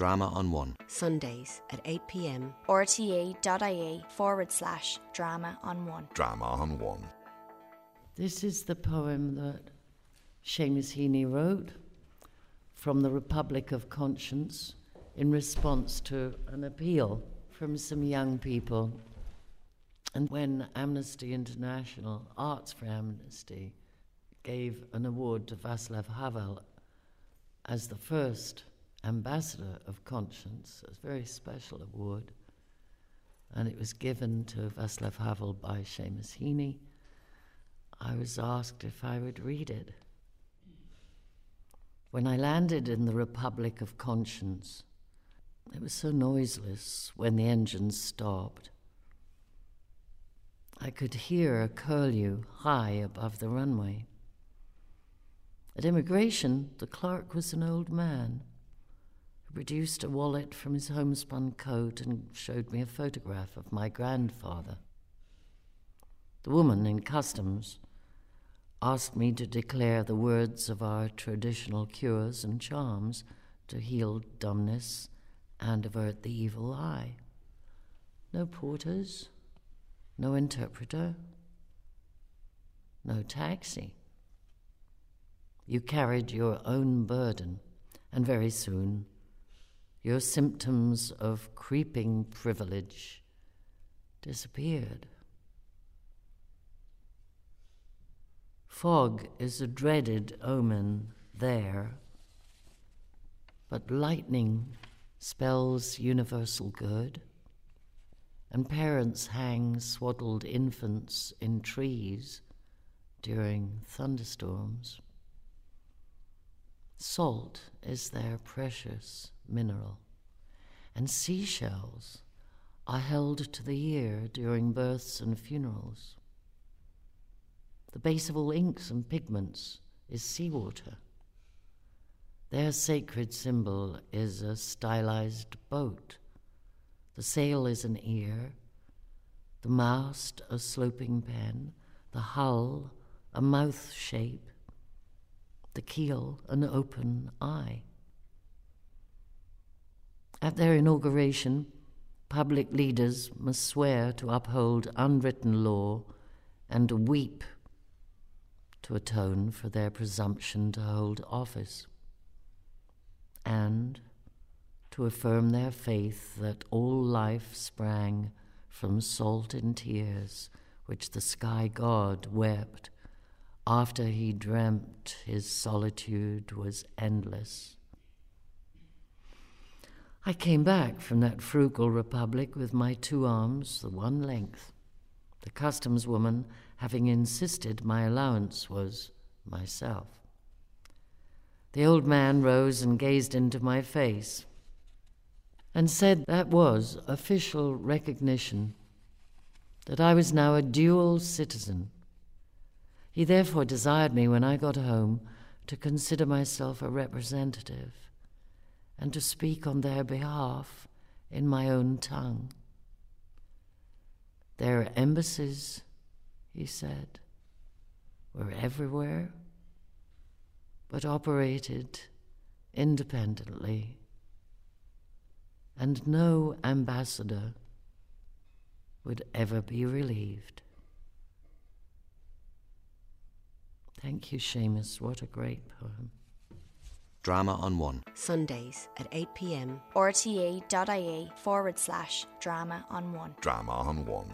Drama on One. Sundays at 8 pm. rte.ie forward slash drama on one. Drama on One. This is the poem that Seamus Heaney wrote from the Republic of Conscience in response to an appeal from some young people. And when Amnesty International, Arts for Amnesty, gave an award to Václav Havel as the first ambassador of conscience, a very special award, and it was given to Václav Havel by Seamus Heaney. I was asked if I would read it. When I landed in the Republic of Conscience, it was so noiseless when the engines stopped. I could hear a curlew high above the runway. At immigration, the clerk was an old man produced a wallet from his homespun coat and showed me a photograph of my grandfather. The woman in customs asked me to declare the words of our traditional cures and charms to heal dumbness and avert the evil eye. No porters, no interpreter, no taxi. You carried your own burden, and very soon your symptoms of creeping privilege disappeared. Fog is a dreaded omen there, but lightning spells universal good, and parents hang swaddled infants in trees during thunderstorms. Salt is their precious mineral, and seashells are held to the ear during births and funerals. The base of all inks and pigments is seawater. Their sacred symbol is a stylized boat. The sail is an ear, the mast a sloping pen, the hull a mouth shape, the keel an open eye. At their inauguration, public leaders must swear to uphold unwritten law and weep to atone for their presumption to hold office, and to affirm their faith that all life sprang from salt and tears which the sky god wept after he dreamt his solitude was endless. I came back from that frugal republic with my two arms the one length, the customs woman having insisted my allowance was myself. The old man rose and gazed into my face and said that was official recognition that I was now a dual citizen. He therefore desired me when I got home to consider myself a representative and to speak on their behalf in my own tongue. Their embassies, he said, were everywhere, but operated independently, and no ambassador would ever be relieved. Thank you, Seamus. What a great poem. Drama on One. Sundays at 8 pm. rte.ie forward slash drama on one. Drama on One.